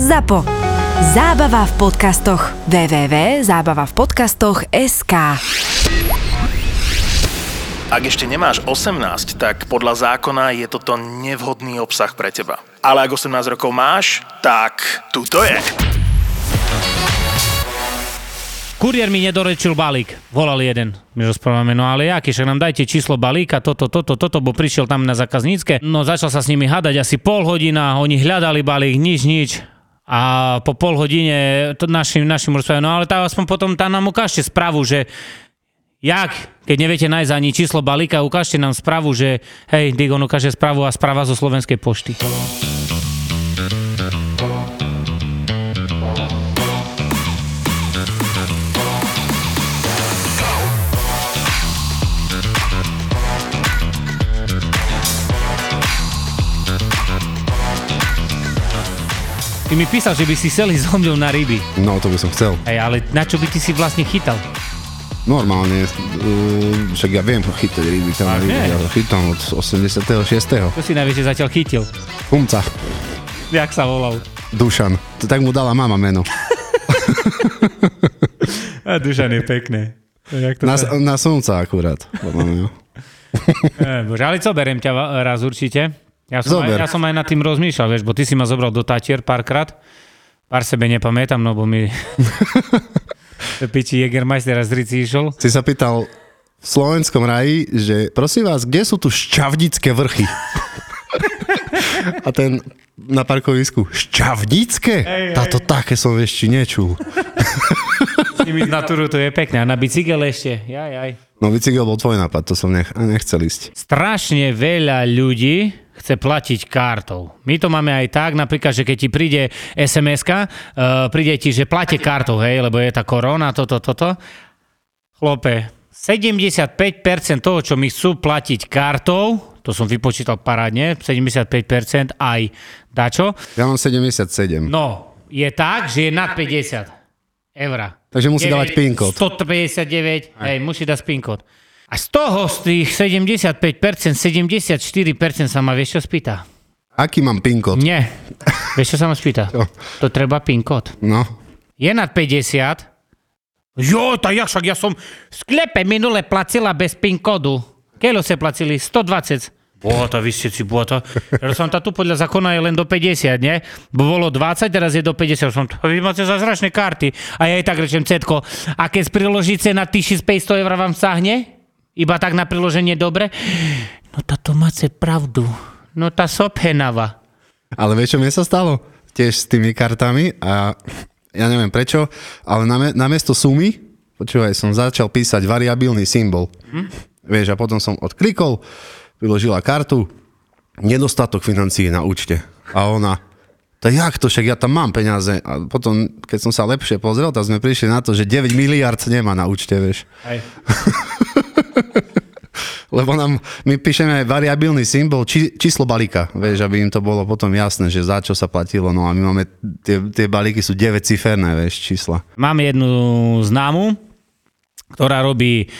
ZAPO. Zábava v podcastoch. www.zábavavpodcastoch.sk Ak ešte nemáš 18, tak podľa zákona je toto nevhodný obsah pre teba. Ale ak 18 rokov máš, tak tu to je. Kuriér mi nedorečil balík. Volal jeden. My rozprávame, no ale aký, však nám dajte číslo balíka, toto, toto, toto, bo prišiel tam na zákaznícke. No začal sa s nimi hadať asi pol hodina, oni hľadali balík, nič, nič. A po pol hodine to našim, našim rozprávajú, no ale tá, aspoň potom tam nám ukážte správu, že jak, keď neviete nájsť ani číslo balíka, ukážte nám správu, že hej, Digon ukáže správu a správa zo Slovenskej pošty. Ty mi písal, že by si chcel ísť so mňou na ryby. No, to by som chcel. Hej, ale na čo by ty si vlastne chytal? Normálne, uh, však ja viem chytať ryby, tam ryby, ja chytám od 86. Čo si najväčšie zatiaľ chytil? Humca, Jak sa volal? Dušan. To tak mu dala mama meno. A Dušan je pekné. Jak to Na, na slnca akurát. podľa mňa. Eh, Bože, ale co, berem ťa raz určite. Ja som, aj, ja som aj nad tým rozmýšľal, vieš, bo ty si ma zobral do Tatier párkrát. Pár sebe nepamätám, no bo mi... Piči Jägermeister z Rici išiel. Si sa pýtal v slovenskom raji, že prosím vás, kde sú tu šťavnické vrchy? A ten na parkovisku, šťavnické? Táto také som ešte nečul. S nimi na túru to je pekné. A na bicykel ešte. Jaj, jaj. No bicykel bol tvoj nápad, to som nech, nechcel ísť. strašne veľa ľudí chce platiť kartou. My to máme aj tak, napríklad, že keď ti príde SMS-ka, uh, príde ti, že plate kartou, hej, lebo je tá korona, toto, toto. Chlope, 75% toho, čo mi chcú platiť kartou, to som vypočítal parádne, 75% aj dačo, Ja mám 77. no, je tak, že je nad 50 eur. Takže musí dávať PIN kód. 159, hej, musí dať PIN kód. A z toho, z tých 75%, 74% sa ma vieš čo spýta? Aký mám PIN kód? Nie. Vieš čo sa ma spýta? Čo? To treba PIN kód. No. Je nad 50. Jo, tak ja však ja som v sklepe minule placila bez PIN kódu. Keľo ste placili? 120. Bota, vy ste si bota. Ja som tá tu podľa zákona je len do 50, nie? Bo bolo 20, teraz je do 50. Som, vy máte zázračné karty. A ja aj tak rečem, Cetko, a keď priložíte na 1500 eur vám sahne? Iba tak na priloženie dobre? No táto máte pravdu. No tá sopenava. Ale vieš, čo mi sa stalo? Tiež s tými kartami a ja neviem prečo, ale na, namiesto sumy, počúvaj, som začal písať variabilný symbol. Hm? Vieš, a potom som odklikol, vyložila kartu, nedostatok financií na účte. A ona, to jak to, však ja tam mám peniaze. A potom, keď som sa lepšie pozrel, tak sme prišli na to, že 9 miliard nemá na účte, vieš. Hej. Lebo nám, my píšeme variabilný symbol, či, číslo balíka, vieš, aby im to bolo potom jasné, že za čo sa platilo. No a my máme, tie, tie balíky sú 9 ciferné, vieš, čísla. Mám jednu známu, ktorá robí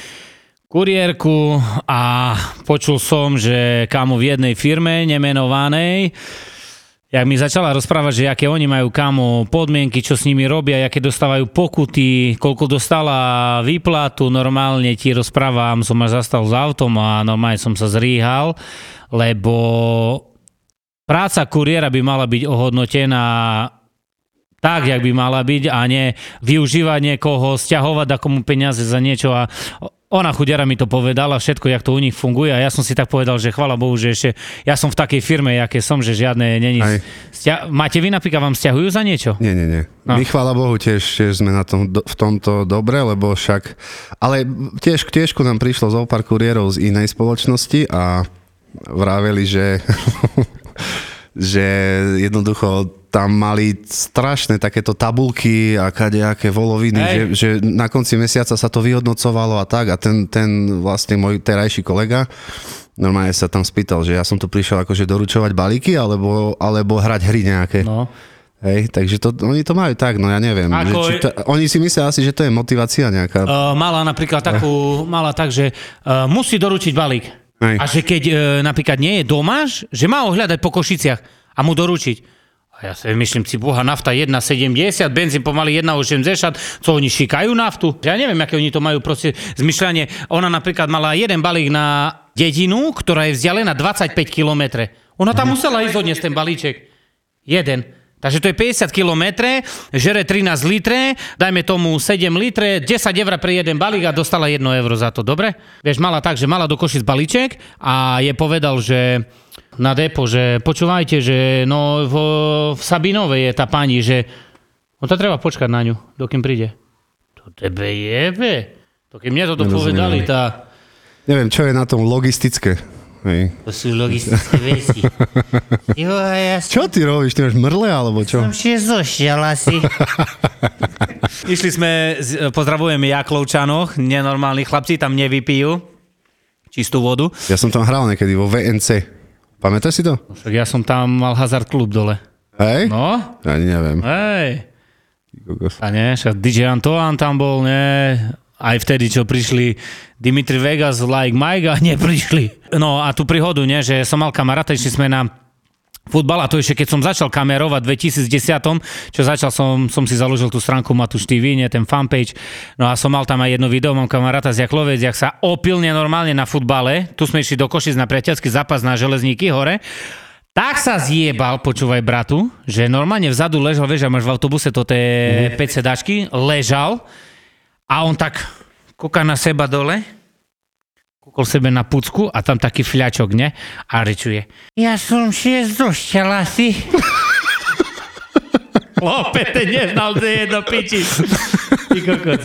kuriérku a počul som, že kámo v jednej firme nemenovanej, jak mi začala rozprávať, že aké oni majú kámo podmienky, čo s nimi robia, aké dostávajú pokuty, koľko dostala výplatu, normálne ti rozprávam, som až zastal s autom a normálne som sa zríhal, lebo práca kuriéra by mala byť ohodnotená tak, jak by mala byť a nie využívať niekoho, stiahovať akomu peniaze za niečo a ona chudera mi to povedala, všetko, jak to u nich funguje a ja som si tak povedal, že chvala Bohu, že ešte ja som v takej firme, aké som, že žiadne není. Aj. Stia- Máte vy napríklad, vám stiahujú za niečo? Nie, nie, nie. No. My chvála Bohu tiež, tiež sme na tom, v tomto dobre, lebo však... Ale tiež, tiež ku nám prišlo zo pár kuriérov z inej spoločnosti a vraveli, že, že jednoducho tam mali strašné takéto tabulky a kadejaké voloviny, že, že na konci mesiaca sa to vyhodnocovalo a tak a ten, ten vlastne môj terajší kolega normálne sa tam spýtal, že ja som tu prišiel akože doručovať balíky alebo, alebo hrať hry nejaké. No. Hej, takže to, oni to majú tak, no ja neviem. Ako že, či to, oni si myslia asi, že to je motivácia nejaká. Uh, mala napríklad takú, mala tak, že uh, musí doručiť balík. Hej. A že keď uh, napríklad nie je doma, že má ho hľadať po Košiciach a mu doručiť. A ja si myslím, si boha, nafta 1,70, benzín pomaly 1,80, co oni šikajú naftu? Ja neviem, aké oni to majú proste zmyšľanie. Ona napríklad mala jeden balík na dedinu, ktorá je vzdialená 25 km. Ona tam musela ísť odniesť ten balíček. Jeden. Takže to je 50 km, žere 13 litre, dajme tomu 7 litre, 10 eur pre jeden balík a dostala 1 euro za to, dobre? Vieš, mala tak, že mala do Košic balíček a je povedal, že na depo, že počúvajte, že no v, v Sabinove je tá pani, že no to treba počkať na ňu, dokým príde. To tebe jebe. To keď mne toto Nerozumiem. povedali, tá... Neviem, čo je na tom logistické. Hej. To sú logistické veci. Jo, a ja Čo ty robíš? Ty máš mrle, alebo čo? som si zošiel asi. Išli sme, pozdravujeme Jaklovčanoch, nenormálni chlapci, tam nevypijú čistú vodu. Ja som tam hral niekedy vo VNC. Pamätáš si to? Však ja som tam mal hazard klub dole. Hej? No, Ani neviem. hej. A nie, však DJ Antoine tam bol, nie. Aj vtedy, čo prišli Dimitri Vegas, Like Mike a neprišli. No a tú príhodu, nie, že som mal kamaráta, išli sme na futbal a to ešte keď som začal kamerovať v 2010, čo začal som, som si založil tú stránku Matúš TV, nie, ten fanpage, no a som mal tam aj jedno video, mám kamaráta z Jaklovec, jak sa opilne normálne na futbale, tu sme išli do Košic na priateľský zápas na železníky hore, tak sa zjebal, počúvaj bratu, že normálne vzadu ležal, vieš, a máš v autobuse to tie 5 sedačky, ležal a on tak kúka na seba dole, kúkol sebe na pucku a tam taký fľačok, ne? A rečuje, ja som si zošťal asi. Lopete, neznal, že je do piči. Ty kokot.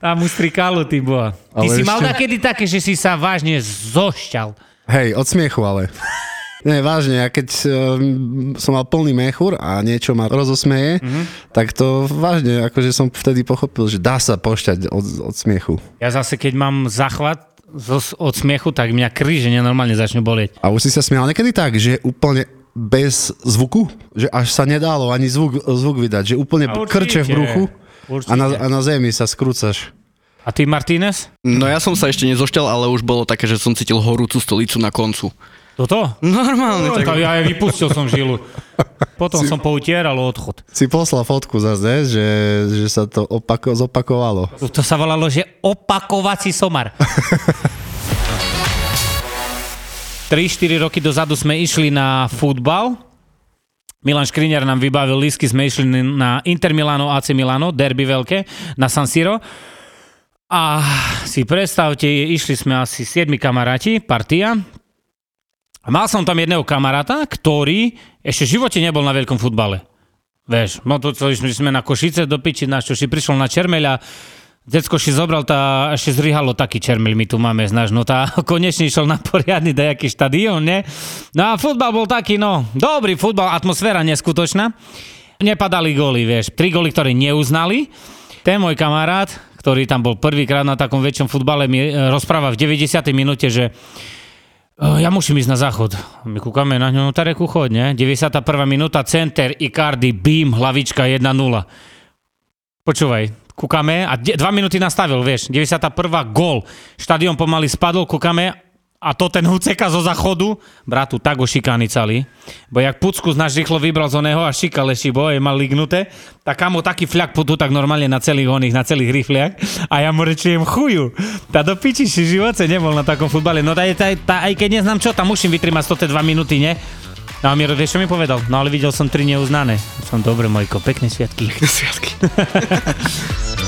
Tam mu strikalo, ty boha. Ty Ale si mal ešte- takedy také, že si sa vážne zošťal. Hej, od smiechu ale. Nie, vážne, ja keď um, som mal plný mechúr a niečo ma rozosmeje, mm-hmm. tak to vážne, akože som vtedy pochopil, že dá sa pošťať od, od smiechu. Ja zase, keď mám zachvat zo, od smiechu, tak mňa kríže nenormálne začne bolieť. A už si sa smial niekedy tak, že úplne bez zvuku? Že až sa nedalo ani zvuk, zvuk vydať, že úplne A určite. krče v bruchu a na, a na zemi sa skrúcaš. A ty, Martínez? No ja som sa ešte nezošťal, ale už bolo také, že som cítil horúcu stolicu na koncu. Toto? Normálne, No, tak... ja aj vypustil som žilu. Potom som poutieral odchod. Si poslal fotku zase, ne? že, že sa to opako, zopakovalo. To sa volalo, že opakovací somar. 3-4 roky dozadu sme išli na futbal. Milan Škriňar nám vybavil lísky, sme išli na Inter Milano, AC Milano, derby veľké, na San Siro. A si predstavte, išli sme asi 7 kamaráti, partia. A mal som tam jedného kamaráta, ktorý ešte v živote nebol na veľkom futbale. Vieš, no to, išli sme na Košice do piči, na čo si prišiel na Čermeľa, Decko si zobral, tá ešte zryhalo taký čermil, my tu máme, znáš, no tá konečne išiel na poriadny dajaký štadión, ne? No a futbal bol taký, no, dobrý futbal, atmosféra neskutočná. Nepadali góly, vieš, tri góly, ktoré neuznali. Ten môj kamarát, ktorý tam bol prvýkrát na takom väčšom futbale, mi e, rozpráva v 90. minúte, že ja musím ísť na záchod. My kúkame na ňu, no Tareku, choď, ne? 91. minúta, center, Icardi, beam, hlavička 1-0. Počúvaj, kúkame a 2 minúty nastavil, vieš, 91. gól. Štadión pomaly spadol, kúkame a to ten Huceka zo zachodu, bratu, tak ho šikanicali. Bo jak Pucku znáš rýchlo vybral z oného a šikal ešte, bo je mal lignuté, tak kamo taký fľak tu tak normálne na celých oných, na celých rifliach a ja mu rečujem chuju. Tá do piči si živote nebol na takom futbale. No tá, tá, tá, aj keď neznám čo, tam musím vytrimať 102 minúty, ne? No a Miro, vieš, čo mi povedal? No ale videl som tri neuznané. Som dobre, Mojko, pekné sviatky. Sviatky.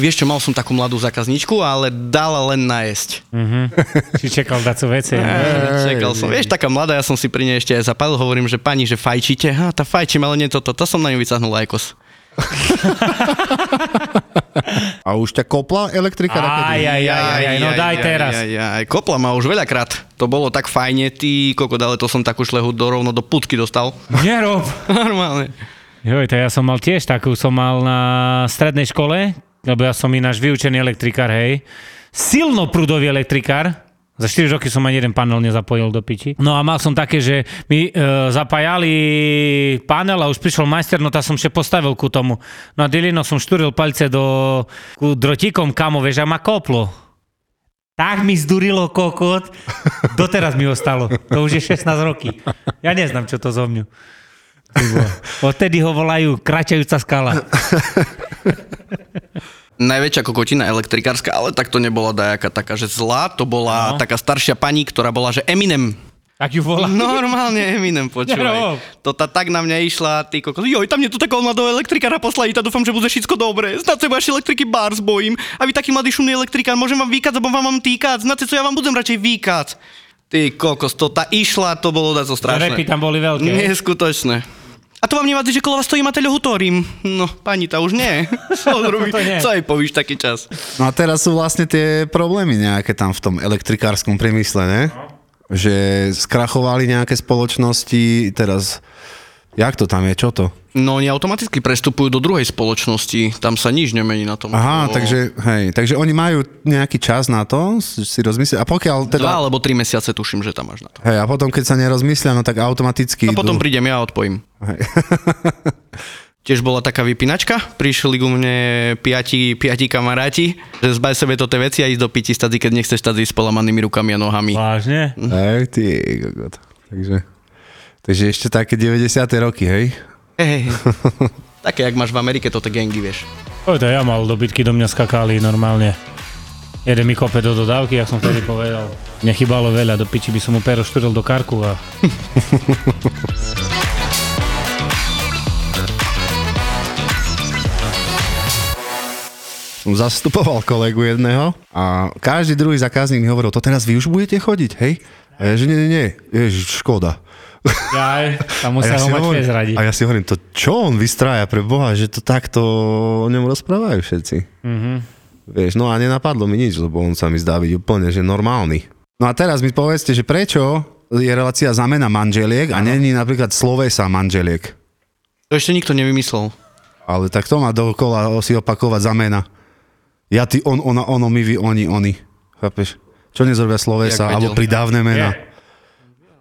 Vieš čo, mal som takú mladú zákazničku, ale dala len najesť. Si čakal dať veci. Čakal som. Vieš, taká mladá, ja som si pri nej ešte aj zapalil, hovorím, že pani, že fajčíte. Ha, tá fajčím, ale nie toto. To som na ňu vycahnul ajkos. A už ťa kopla elektrika? Aj, aj, aj, aj, aj, no daj teraz. Aj, aj, aj. Kopla ma už veľakrát. To bolo tak fajne, ty kokot, ale to som takú šlehu do, rovno do putky dostal. Nerob. Normálne. Joj, to ja som mal tiež takú, som mal na strednej škole, lebo ja som ináč vyučený elektrikár, hej. Silnoprúdový elektrikár. Za 4 roky som ani jeden panel nezapojil do piči. No a mal som také, že mi e, zapájali panel a už prišiel majster, no tá som ešte postavil ku tomu. No a Dilino som štúril palce do ku drotíkom kamo, vieš, a ma koplo. Tak mi zdurilo kokot. Doteraz mi ostalo. To už je 16 roky. Ja neznám, čo to zo mňu. Odtedy ho volajú kračajúca skala. Najväčšia kokotina elektrikárska, ale tak to nebola dajaká taká, že zlá, to bola No. taká staršia pani, ktorá bola, že Eminem. Tak ju volá. Normálne Eminem, počúvaj. No. To tá tak na mňa išla, ty kokos. Joj, tam mne tu takého mladého elektrikára poslali, tá dúfam, že bude všetko dobré. Znáte, vaši elektriky bar zbojím. A vy taký mladý šumný elektrikár, môžem vám vykať, alebo vám mám týkať. Znáte co, ja vám budem radšej vykať. Ty kokos, to tá išla, to bolo daco strašné. Repy tam boli veľké. Neskutočné. A to vám nevadí, že kolo vás stojí Mateľo Hutorím? No, pani, tá už nie. Čo robí? To nie. Co jej povíš taký čas? No a teraz sú vlastne tie problémy nejaké tam v tom elektrikárskom priemysle, ne? Že skrachovali nejaké spoločnosti, teraz, jak to tam je, čo to? No, oni automaticky prestupujú do druhej spoločnosti, tam sa nič nemení na tom. Aha, To- takže, hej, takže oni majú nejaký čas na to si rozmyslieť. A pokiaľ Dva teda... alebo tri mesiace tuším, že tam máš na to. Hej, a potom, keď sa nerozmyslia, no tak automaticky A potom idú. prídem ja a odpojím. Hej. Tiež bola taká vypínačka, prišli ku mne piati, piati kamaráti, že zbaj sebe to tie veci a ísť do piti stady, keď nechceš stať s polamanými rukami a nohami. Vážne? Hej, ty kokot. Takže, takže ešte také 90. roky, hej? Hej, také, jak máš v Amerike, toto gangy, vieš. To ja mal dobytky do mňa skakali normálne. Jeden mi kope do dodávky, jak som vtedy povedal. Nechybalo veľa, do piči by som mu pero štvril do karku a... Som zastupoval kolegu jedného a každý druhý zákazník mi hovoril, to teraz vy už budete chodiť, hej? A ja, že nie, nie, nie, ježiš, škoda. Ja, tam A musia ho mať hovorím, a ja si hovorím, to čo on vystrája pre Boha, že to takto o ňom rozprávajú všetci. Mm-hmm. Vieš, no a nenapadlo mi nič, lebo on sa mi zdá byť úplne, že normálny. No a teraz mi povedzte, že prečo je relácia zamena manželiek a není napríklad slovesa manželiek. To ešte nikto nevymyslel. Ale tak to má dookola si opakovať zamena. Ja, ty, on, ona, ono, my, vy, oni, oni. Chápeš? Čo nezrobia slovesa, alebo pridávne mena. Je.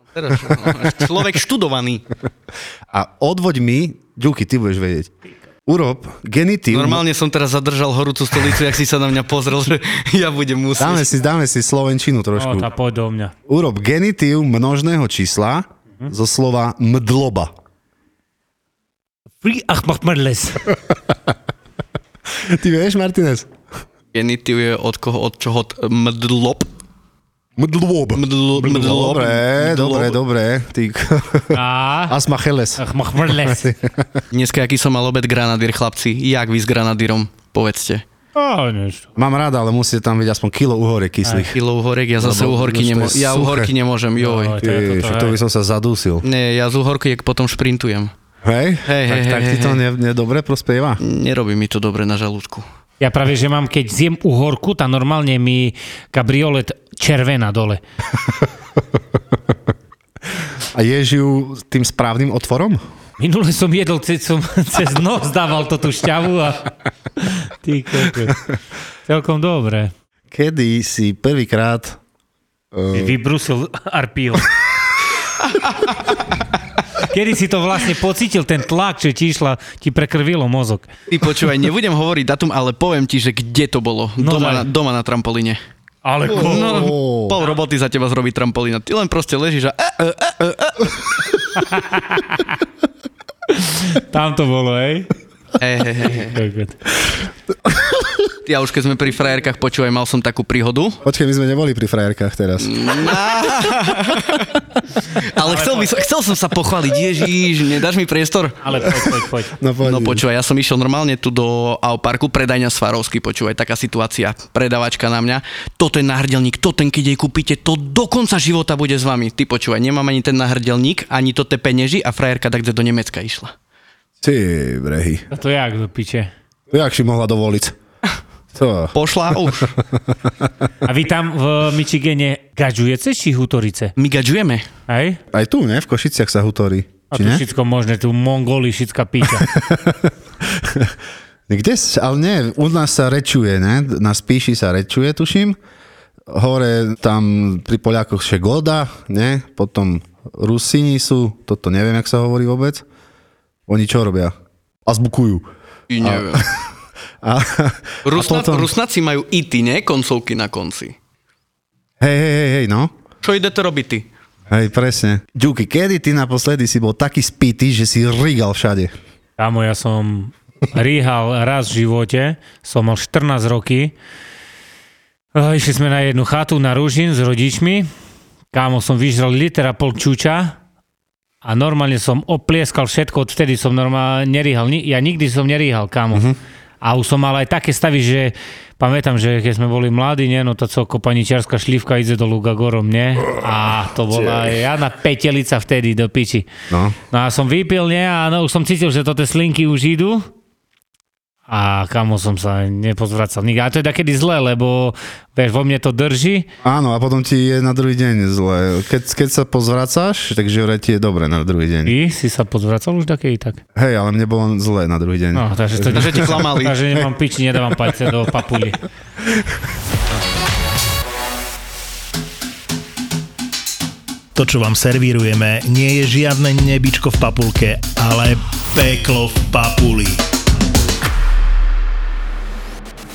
Teraz, no, človek študovaný. A odvoď mi, Ďuky, ty budeš vedieť. Urob genitív. Normálne som teraz zadržal horúcu stolicu, jak si sa na mňa pozrel, že ja budem Dáme musieť. si, dáme si slovenčinu O, trošku. tá poď do mňa. Urob genitív množného čísla zo slova mdloba. Free ach, mrdles. Ty vieš, Martinez? Genitív je od koho, od čoho? Od mdlop? Mdlob. Mdl, mdlop. Dobre, dobre, dobre. Ty... A... Asma Cheles. Ach, mach mrdles. Dneska, aký som mal obed granadír, chlapci. Jak vy s granadírom? Povedzte. O, nič. Mám rád, ale musíte tam byť aspoň kilo uhorek kyslých. Kilo uhorek, ja zase Lebo uhorky nemôžem. Ja uhorky nemôžem, joj. No, to je by som sa zadúsil. Nie, ja z uhorky potom šprintujem. Hej? Hej, tak, hej, tak hej, ti to hej. ne, ne dobre prospieva? Nerobí mi to dobre na žalúdku. Ja práve, že mám, keď zjem uhorku, tá normálne mi kabriolet červená dole. A ješ ju tým správnym otvorom? Minule som jedol, cez, som cez nos dával to tú šťavu a... Ty. Celkom dobre. Kedy si prvýkrát... Uh... Vybrusil arpíl. Kedy si to vlastne pocítil, ten tlak, čo ti išla, ti prekrvilo mozog. Ty počúvaj, nebudem hovoriť datum, ale poviem ti, že kde to bolo. No doma, na, doma na trampolíne. Ale ko... No, pol roboty za teba zrobí trampolína. Ty len proste ležíš a... E, e, e. Tam to bolo, hej? Hej, hej, hej, hej. Ty, a už keď sme pri frajerkách, počúvaj, mal som takú príhodu. Počkej, my sme neboli pri frajerkách teraz. Ale chcel, by som, chcel som sa pochváliť. Ježíš, nedáš mi priestor? Ale poď, poď, poď. No, poď. No počúvaj, ja som išiel normálne tu do Auparku, predajňa Svarovsky, počúvaj, taká situácia, predavačka na mňa, toto je náhrdelník, to ten, keď jej kúpite, to do konca života bude s vami. Ty počúvaj, nemám ani ten náhrdelník, ani to te penieži a frajerka tak do Nemecka išla. Ty brehy. A to jak do piče? To jak si mohla dovoliť? To. Pošla a už. A vy tam v Michigane gaďujete či hutorice? My gadžujeme. Hej? Aj tu, ne? V Košiciach sa hutorí. A tu všetko možné, tu Mongoli, všetka píča. Kde? Ale nie, u nás sa rečuje, ne? Na spíši sa rečuje, tuším. Hore tam pri Poliakoch Šegoda, ne? Potom Rusini sú, toto neviem, jak sa hovorí vôbec. Oni čo robia? Azbukujú. I neviem. A, Rusna, a potom, Rusnáci majú ity, ne? Koncovky na konci. Hej, hej, hej, hej, no. Čo idete robiť ty? Hej, presne. Ďuky, kedy ty naposledy si bol taký spitý, že si rigal všade? Kámo, ja som rýhal raz v živote, som mal 14 roky. Išli sme na jednu chatu na Rúžin s rodičmi. Kámo, som vyžral liter a pol čuča a normálne som oplieskal všetko, odvtedy som normálne nerýhal. Ja nikdy som nerýhal, kámo. Uh-huh. A už som mal aj také stavy, že pamätám, že keď sme boli mladí, nie, no to co kopaničiarská šlivka ide do Lugagorom, nie? A to bola Jana Petelica vtedy do piči. No. No a som vypil, nie? A no, už som cítil, že to tie slinky už idú. A kamo som sa nepozvracal nikdy. A to je takedy zle, lebo vieš, vo mne to drží. Áno, a potom ti je na druhý deň zle. Keď, keď sa pozvracáš, takže vraj ti je dobre na druhý deň. Ty si sa pozvracal už takedy tak. Hej, ale mne bolo zle na druhý deň. No, takže, to, Takže ti klamali. takže nemám piči, nedávam palce do papuli. To, čo vám servírujeme, nie je žiadne nebičko v papulke, ale peklo v papuli.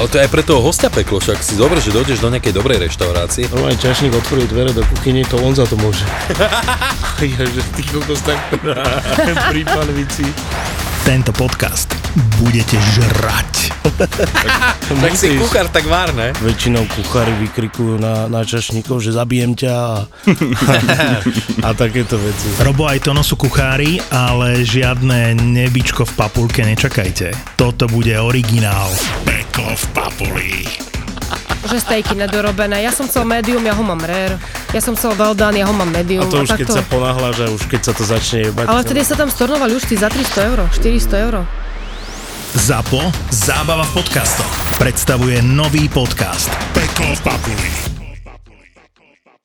Ale to je aj pre toho hostia peklo, však si dobre, že dojdeš do nejakej dobrej reštaurácie. Normálne čašník otvorí dvere do kuchyne, to on za to môže. ja, že ty kokos tak pri panvici. Tento podcast budete žrať. Tak si kuchár tak vár, ne? Väčšinou kuchári vykrikujú na, na čašníkov, že zabijem ťa a, a takéto veci. Robo aj Tono sú kuchári, ale žiadne nebičko v papulke nečakajte. Toto bude originál. Peklo v papuli. Že stejky nedorobené. Ja som chcel medium, ja ho mám rare. Ja som chcel well done, ja ho mám medium. A to už keď takto. sa ponáhľaš a už keď sa to začne jebať. Ale vtedy sa tam stornovali už za 300 eur, 400 eur. ZAPO, zábava v podcastoch, predstavuje nový podcast Peklo v papuli.